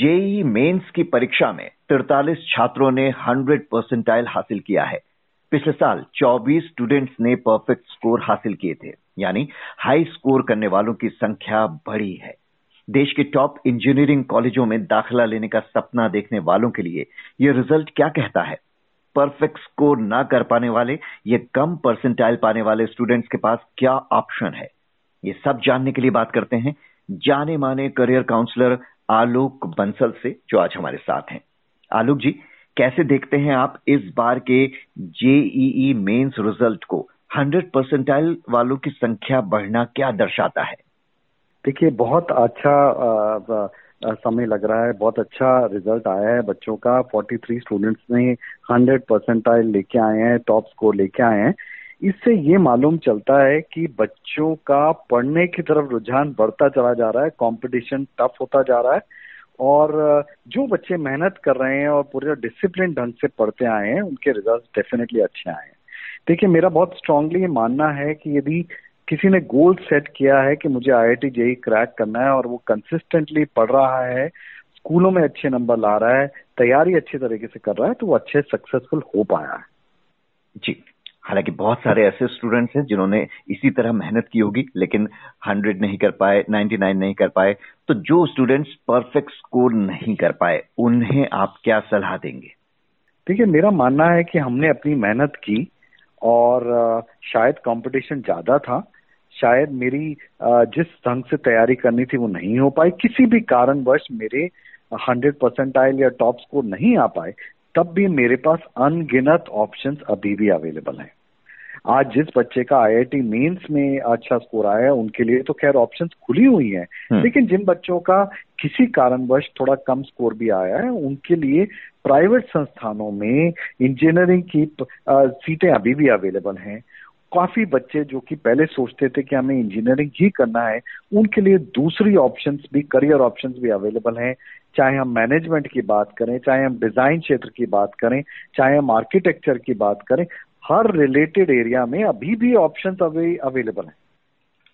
JEE mains की परीक्षा में तिरतालीस छात्रों ने 100 परसेंटाइल हासिल किया है। पिछले साल 24 स्टूडेंट्स ने परफेक्ट स्कोर हासिल किए थे, यानी हाई स्कोर करने वालों की संख्या बढ़ी है। देश के टॉप इंजीनियरिंग कॉलेजों में दाखिला लेने का सपना देखने वालों के लिए यह रिज़ल्ट क्या कहता है? परफेक्ट स्कोर ना कर पाने वाले, ये कम परसेंटाइल पाने वाले स्टूडेंट्स के पास क्या ऑप्शन है? ये सब जानने के लिए बात करते हैं। जाने माने करियर काउंसलर आलोक बंसल से, जो आज हमारे साथ हैं। आलोक जी, कैसे देखते हैं आप इस बार के जेईई मेंस रिज़ल्ट को? 100 परसेंटाइल वालों की संख्या बढ़ना क्या दर्शाता है? देखिए, बहुत अच्छा समय लग रहा है। बहुत अच्छा रिज़ल्ट आया है बच्चों का। 43 स्टूडेंट्स ने 100 परसेंटाइल लेके आए हैं, टॉप स्कोर लेके आए हैं। इससे ये मालूम चलता है कि बच्चों का पढ़ने की तरफ़ रुझान बढ़ता चला जा रहा है कंपटीशन टफ होता जा रहा है और जो बच्चे मेहनत कर रहे हैं और पूरे डिसिप्लिन ढंग से पढ़ते आए हैं, उनके रिज़ल्ट डेफिनेटली अच्छे आए हैं। देखिए, मेरा बहुत स्ट्रांगली ये मानना है कि यदि किसी ने गोल सेट किया है कि मुझे आई आई जेई क्रैक करना है और वो कंसिस्टेंटली पढ़ रहा है, स्कूलों में अच्छे नंबर ला रहा है, तैयारी अच्छे तरीके से कर रहा है तो वो अच्छे सक्सेसफुल हो पाया है। जी। हालाँकि बहुत सारे ऐसे स्टूडेंट्स हैं जिन्होंने इसी तरह मेहनत की होगी, लेकिन 100 नहीं कर पाए 99 नहीं कर पाए। तो जो स्टूडेंट्स परफेक्ट स्कोर नहीं कर पाए, उन्हें आप क्या सलाह देंगे? देखिए, मेरा मानना है कि हमने अपनी मेहनत की और शायद कंपटीशन ज़्यादा था। शायद मेरी जिस ढंग से तैयारी करनी थी वो नहीं हो पाई। किसी भी कारणवश मेरे हंड्रेड परसेंटाइल या टॉप स्कोर नहीं आ पाए, तब भी मेरे पास अनगिनत ऑप्शंस अभी भी अवेलेबल हैं। आज जिस बच्चे का आईआईटी मेंस में अच्छा स्कोर आया है उनके लिए तो खैर ऑप्शंस खुली हुई हैं। हम्म। लेकिन जिन बच्चों का किसी कारणवश थोड़ा कम स्कोर भी आया है उनके लिए प्राइवेट संस्थानों में इंजीनियरिंग की सीटें अभी भी अवेलेबल हैं। काफ़ी बच्चे जो कि पहले सोचते थे कि हमें इंजीनियरिंग ही करना है उनके लिए दूसरी ऑप्शंस भी करियर ऑप्शंस भी अवेलेबल हैं। चाहे हम मैनेजमेंट की बात करें चाहे हम डिज़ाइन क्षेत्र की बात करें चाहे हम आर्किटेक्चर की बात करें हर रिलेटेड एरिया में अभी भी ऑप्शन अवेलेबल है।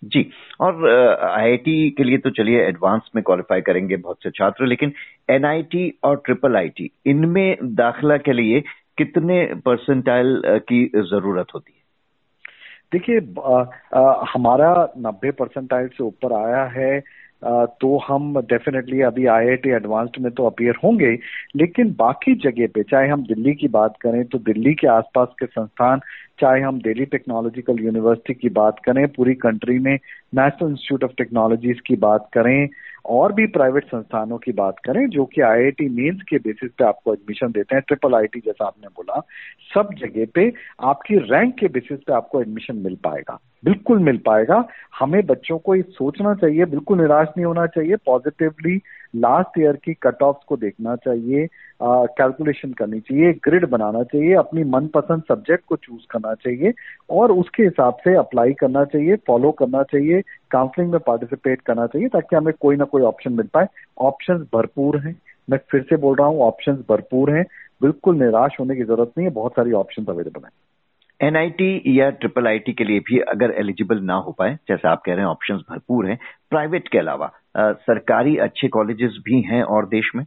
जी और आईआईटी के लिए तो चलिए एडवांस में क्वालिफाई करेंगे बहुत से छात्र लेकिन एनआईटी और ट्रिपल आईटी इनमें दाखिला के लिए कितने परसेंटाइल की ज़रूरत होती है? देखिए हमारा नब्बे परसेंटाइल से ऊपर आया है तो हम डेफिनेटली अभी आई आईआईटी एडवांस्ड में तो अपियर होंगे, लेकिन बाकी जगह पे, चाहे हम दिल्ली की बात करें तो दिल्ली के आसपास के संस्थान, चाहे हम दिल्ली टेक्नोलॉजिकल यूनिवर्सिटी की बात करें, पूरी कंट्री में नेशनल इंस्टीट्यूट ऑफ़ टेक्नोलॉजीज़ की बात करें और भी प्राइवेट संस्थानों की बात करें, जो कि आईआईटी मेंस के बेसिस पे आपको एडमिशन देते हैं ट्रिपल आईटी जैसा आपने बोला, सब जगह पे आपकी रैंक के बेसिस पे आपको एडमिशन मिल पाएगा। बिल्कुल मिल पाएगा। हमें बच्चों को ये सोचना चाहिए, बिल्कुल निराश नहीं होना चाहिए पॉजिटिवली लास्ट ईयर की कट ऑफ़ को देखना चाहिए कैलकुलेशन करनी चाहिए ग्रिड बनाना चाहिए, अपनी मनपसंद सब्जेक्ट को चूज़ करना चाहिए और उसके हिसाब से अप्लाई करना चाहिए फॉलो करना चाहिए काउंसलिंग में पार्टिसिपेट करना चाहिए ताकि हमें कोई ना कोई ऑप्शन मिल पाए। ऑप्शन भरपूर हैं। मैं फिर से बोल रहा हूँ ऑप्शन भरपूर हैं। बिल्कुल निराश होने की ज़रूरत नहीं है, बहुत सारी ऑप्शन अवेलेबल है। एनआईटी या ट्रिपल आईटी के लिए भी अगर एलिजिबल ना हो पाए, जैसे आप कह रहे हैं ऑप्शंस भरपूर हैं। प्राइवेट के अलावा सरकारी अच्छे कॉलेजेस भी हैं और देश में?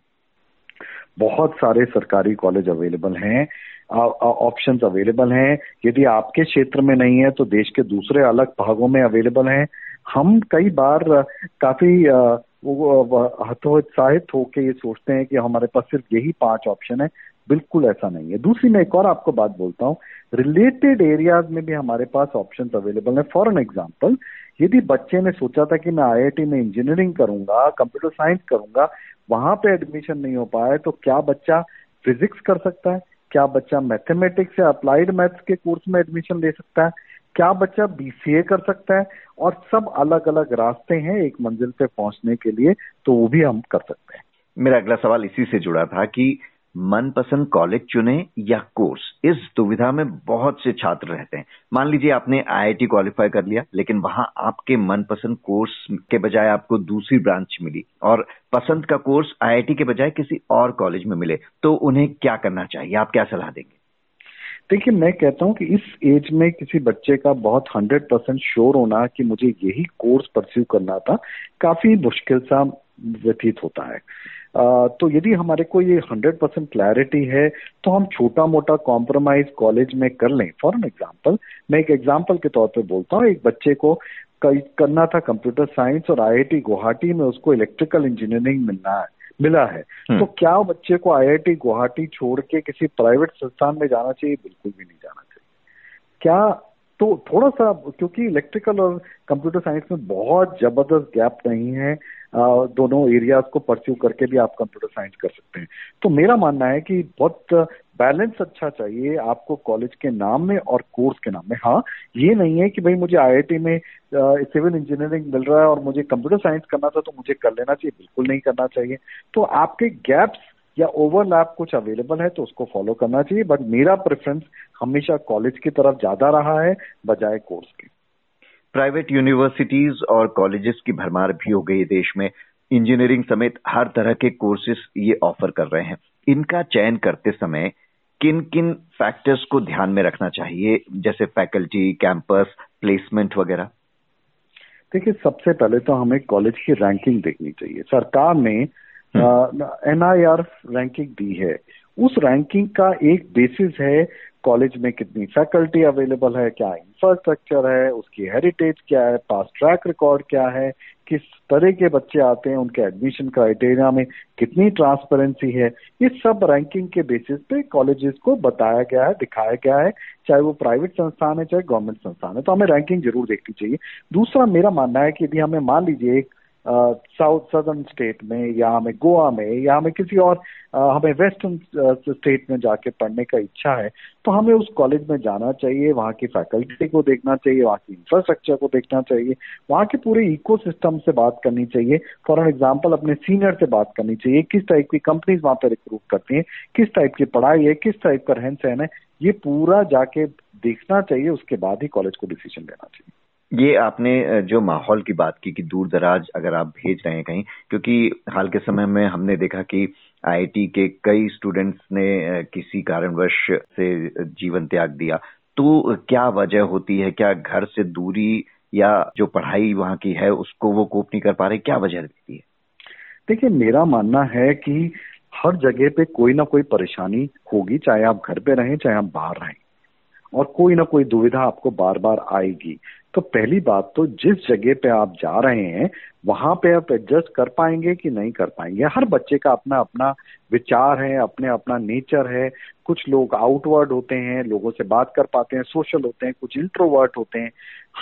बहुत सारे सरकारी कॉलेज अवेलेबल हैं ऑप्शन अवेलेबल हैं। यदि आपके क्षेत्र में नहीं है तो देश के दूसरे अलग भागों में अवेलेबल हैं। हम कई बार काफ़ी हतोत्साहित होकर ये सोचते हैं कि हमारे पास सिर्फ़ यही पाँच ऑप्शन है। बिल्कुल ऐसा नहीं है। दूसरी, मैं एक और आपको बात बोलता हूँ। रिलेटेड एरियाज़ में भी हमारे पास ऑप्शन अवेलेबल है। फॉर एन एग्ज़ाम्पल यदि बच्चे ने सोचा था कि मैं आईआईटी में इंजीनियरिंग करूँगा कंप्यूटर साइंस करूँगा, वहाँ पे एडमिशन नहीं हो पाया तो क्या बच्चा फिजिक्स कर सकता है? क्या बच्चा मैथमेटिक्स या अप्लाइड मैथ्स के कोर्स में एडमिशन ले सकता है? क्या बच्चा बीसीए कर सकता है? और सब अलग अलग रास्ते हैं एक मंजिल पे पहुँचने के लिए तो वो भी हम कर सकते हैं। मेरा अगला सवाल इसी से जुड़ा था कि मनपसंद कॉलेज चुने या कोर्स। इस दुविधा में बहुत से छात्र रहते हैं। मान लीजिए आपने आईआईटी क्वालिफाई कर लिया, लेकिन वहाँ आपके मनपसंद कोर्स के बजाय आपको दूसरी ब्रांच मिली और पसंद का कोर्स आईआईटी के बजाय किसी और कॉलेज में मिले तो उन्हें क्या करना चाहिए? आप क्या सलाह देंगे? देखिए, मैं कहता हूँ कि इस एज में किसी बच्चे का बहुत हंड्रेड परसेंट श्योर होना कि मुझे यही कोर्स परस्यू करना था, काफ़ी मुश्किल सा व्यतीत होता है। तो यदि हमारे को ये हंड्रेड परसेंट क्लैरिटी है तो हम छोटा मोटा कॉम्प्रोमाइज कॉलेज में कर लें। फॉर एन एग्ज़ाम्पल मैं एक एग्ज़ाम्पल के तौर पर बोलता हूँ एक बच्चे को करना था कंप्यूटर साइंस और आईआईटी गुवाहाटी में उसको इलेक्ट्रिकल इंजीनियरिंग मिलना है मिला है। हम्म। तो क्या बच्चे को आईआईटी गुवाहाटी छोड़ के किसी प्राइवेट संस्थान में जाना चाहिए? बिल्कुल भी नहीं जाना चाहिए। क्या तो थोड़ा सा क्योंकि इलेक्ट्रिकल और कंप्यूटर साइंस में बहुत ज़बरदस्त गैप नहीं है दोनों एरियाज़ को परस्यू करके भी आप कंप्यूटर साइंस कर सकते हैं। तो मेरा मानना है कि बहुत बैलेंस अच्छा चाहिए आपको कॉलेज के नाम में और कोर्स के नाम में। हाँ ये नहीं है कि भाई मुझे आईआईटी में सिविल इंजीनियरिंग मिल रहा है और मुझे कंप्यूटर साइंस करना था तो मुझे कर लेना चाहिए। बिल्कुल नहीं करना चाहिए। तो आपके गैप्स या ओवरलैप कुछ अवेलेबल है तो उसको फॉलो करना चाहिए। बट मेरा प्रेफरेंस हमेशा कॉलेज की तरफ़ ज़्यादा रहा है, बजाय कोर्स के। प्राइवेट यूनिवर्सिटीज और कॉलेजेस की भरमार भी हो गई देश में। इंजीनियरिंग समेत हर तरह के कोर्सेज ये ऑफ़र कर रहे हैं। इनका चयन करते समय किन किन फैक्टर्स को ध्यान में रखना चाहिए? जैसे फैकल्टी कैंपस प्लेसमेंट वगैरह। देखिए सबसे पहले तो हमें कॉलेज की रैंकिंग देखनी चाहिए। सरकार ने एनआईआर रैंकिंग दी है। उस रैंकिंग का एक बेसिस है कॉलेज में कितनी फैकल्टी अवेलेबल है, क्या इंफ्रास्ट्रक्चर है, उसकी हेरिटेज क्या है पास ट्रैक रिकॉर्ड क्या है, किस तरह के बच्चे आते हैं, उनके एडमिशन क्राइटेरिया में कितनी ट्रांसपेरेंसी है, ये सब रैंकिंग के बेसिस पे कॉलेजेस को बताया गया है, दिखाया गया है, चाहे वो प्राइवेट संस्थान है, चाहे गवर्नमेंट संस्थान है तो हमें रैंकिंग ज़रूर देखनी चाहिए। दूसरा मेरा मानना है कि यदि हमें मान लीजिए एक साउथ सदर्न स्टेट में या हमें गोवा में या हमें किसी और आ, हमें वेस्टर्न स्टेट में जाके पढ़ने का इच्छा है तो हमें उस कॉलेज में जाना चाहिए वहाँ की फैकल्टी को देखना चाहिए वहाँ की इंफ्रास्ट्रक्चर को देखना चाहिए वहाँ के पूरे इको से बात करनी चाहिए फॉर एन एग्ज़ाम्पल अपने सीनियर से बात करनी चाहिए किस टाइप की कंपनीज़ वहाँ पे रिक्रूट करती हैं किस टाइप की पढ़ाई है किस टाइप का रहन सहन है ये पूरा जाके देखना चाहिए उसके बाद ही कॉलेज को डिसीज़न लेना चाहिए। ये आपने जो माहौल की बात की कि दूर दराज अगर आप भेज रहे हैं कहीं, क्योंकि हाल के समय में हमने देखा कि आईआईटी के कई स्टूडेंट्स ने किसी कारणवश से जीवन त्याग दिया। तो क्या वजह होती है? क्या घर से दूरी या जो पढ़ाई वहाँ की है, उसको वो कोप नहीं कर पा रहे? क्या वजह रहती है? देखिए, मेरा मानना है कि हर जगह पे कोई ना कोई परेशानी होगी, चाहे आप घर पे रहें, चाहे आप बाहर रहें। और कोई ना कोई दुविधा आपको बार बार आएगी। तो पहली बात तो जिस जगह पे आप जा रहे हैं, वहाँ पे आप एडजस्ट कर पाएँगे कि नहीं कर पाएँगे? हर बच्चे का अपना अपना विचार है अपने अपना नेचर है। कुछ लोग आउटवर्ड होते हैं, लोगों से बात कर पाते हैं सोशल होते हैं, कुछ इंट्रोवर्ट होते हैं।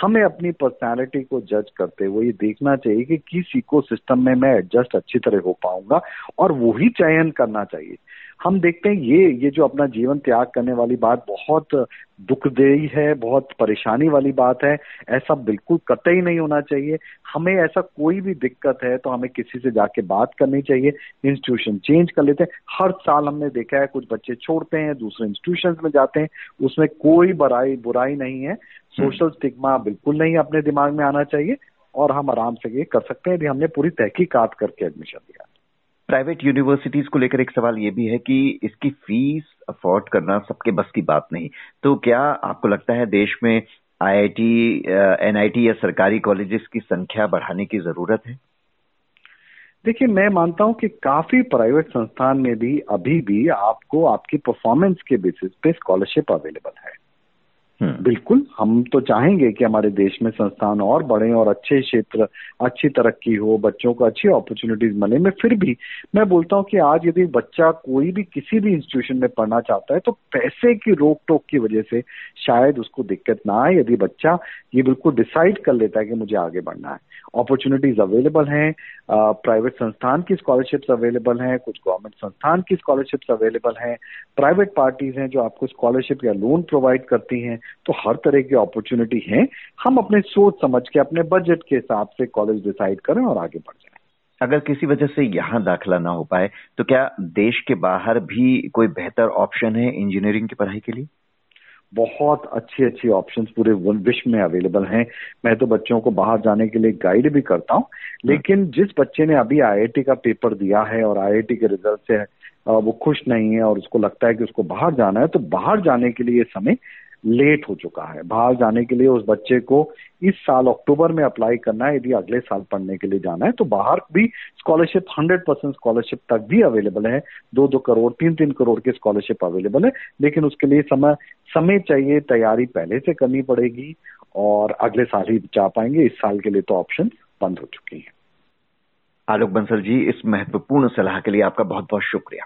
हमें अपनी पर्सनालिटी को जज करते हुए ये देखना चाहिए कि किस इको सिस्टम में मैं एडजस्ट अच्छी तरह हो पाऊँगा और वही चयन करना चाहिए। हम देखते हैं ये ये जो अपना जीवन त्याग करने वाली बात बहुत दुखदेही है बहुत परेशानी वाली बात है ऐसा बिल्कुल कतई नहीं होना चाहिए। हमें ऐसा कोई भी दिक्कत है तो हमें किसी से जाके बात करनी चाहिए इंस्टीट्यूशन चेंज कर लेते हैं। हर साल हमने देखा है कुछ बच्चे छोड़ते हैं दूसरे इंस्टीट्यूशन में जाते हैं उसमें कोई बुराई बुराई नहीं है। सोशल हम्म। स्टिग्मा बिल्कुल नहीं अपने दिमाग में आना चाहिए और हम आराम से ये कर सकते हैं। यदि हमने पूरी तहकीकात करके एडमिशन दिया प्राइवेट यूनिवर्सिटीज को लेकर एक सवाल ये भी है कि इसकी फ़ीस अफोर्ड करना सबके बस की बात नहीं तो क्या आपको लगता है देश में आईआईटी एनआईटी या सरकारी कॉलेजेस की संख्या बढ़ाने की ज़रूरत है देखिए, मैं मानता हूँ कि काफ़ी प्राइवेट संस्थान में भी अभी भी आपको आपकी परफॉर्मेंस के बेसिस पे स्कॉलरशिप अवेलेबल है। बिल्कुल, हम तो चाहेंगे कि हमारे देश में संस्थान और बढ़े और अच्छे क्षेत्र, अच्छी तरक्की हो, बच्चों को अच्छी अपॉर्चुनिटीज़ मिले। मैं फिर भी, मैं बोलता हूँ कि आज यदि बच्चा कोई भी किसी भी इंस्टीट्यूशन में पढ़ना चाहता है तो पैसे की रोक टोक की वजह से शायद उसको दिक्कत ना आए। यदि बच्चा ये बिल्कुल डिसाइड कर लेता है कि मुझे आगे बढ़ना है। अपॉर्चुनिटीज़ अवेलेबल हैं प्राइवेट संस्थान की स्कॉलरशिप्स अवेलेबल हैं, कुछ गवर्नमेंट संस्थान की स्कॉलरशिप्स अवेलेबल हैं प्राइवेट पार्टीज़ हैं जो आपको स्कॉलरशिप या लोन प्रोवाइड करती हैं। तो हर तरह की अपॉर्चुनिटी है। हम अपने सोच समझ के अपने बजट के हिसाब से कॉलेज डिसाइड करें और आगे बढ़ जाए। अगर किसी वजह से यहाँ दाखिला ना हो पाए तो क्या देश के बाहर भी कोई बेहतर ऑप्शन है इंजीनियरिंग की पढ़ाई के लिए? बहुत अच्छी अच्छी ऑप्शंस पूरे विश्व में अवेलेबल हैं। मैं तो बच्चों को बाहर जाने के लिए गाइड भी करता हूँ। लेकिन जिस बच्चे ने अभी आईआईटी का पेपर दिया है और आईआईटी के रिज़ल्ट से वो खुश नहीं है और उसको लगता है कि उसको बाहर जाना है तो बाहर जाने के लिए समय लेट हो चुका है। बाहर जाने के लिए उस बच्चे को इस साल अक्टूबर में अप्लाई करना है। यदि अगले साल पढ़ने के लिए जाना है तो बाहर भी स्कॉलरशिप हंड्रेड परसेंट स्कॉलरशिप तक भी अवेलेबल है। दो दो करोड़ तीन तीन करोड़ की स्कॉलरशिप अवेलेबल है। लेकिन उसके लिए समय समय चाहिए, तैयारी पहले से करनी पड़ेगी और अगले साल ही जा पाएँगे। इस साल के लिए तो ऑप्शन बंद हो चुकी है। आलोक बंसल जी, इस महत्वपूर्ण सलाह के लिए आपका बहुत बहुत शुक्रिया।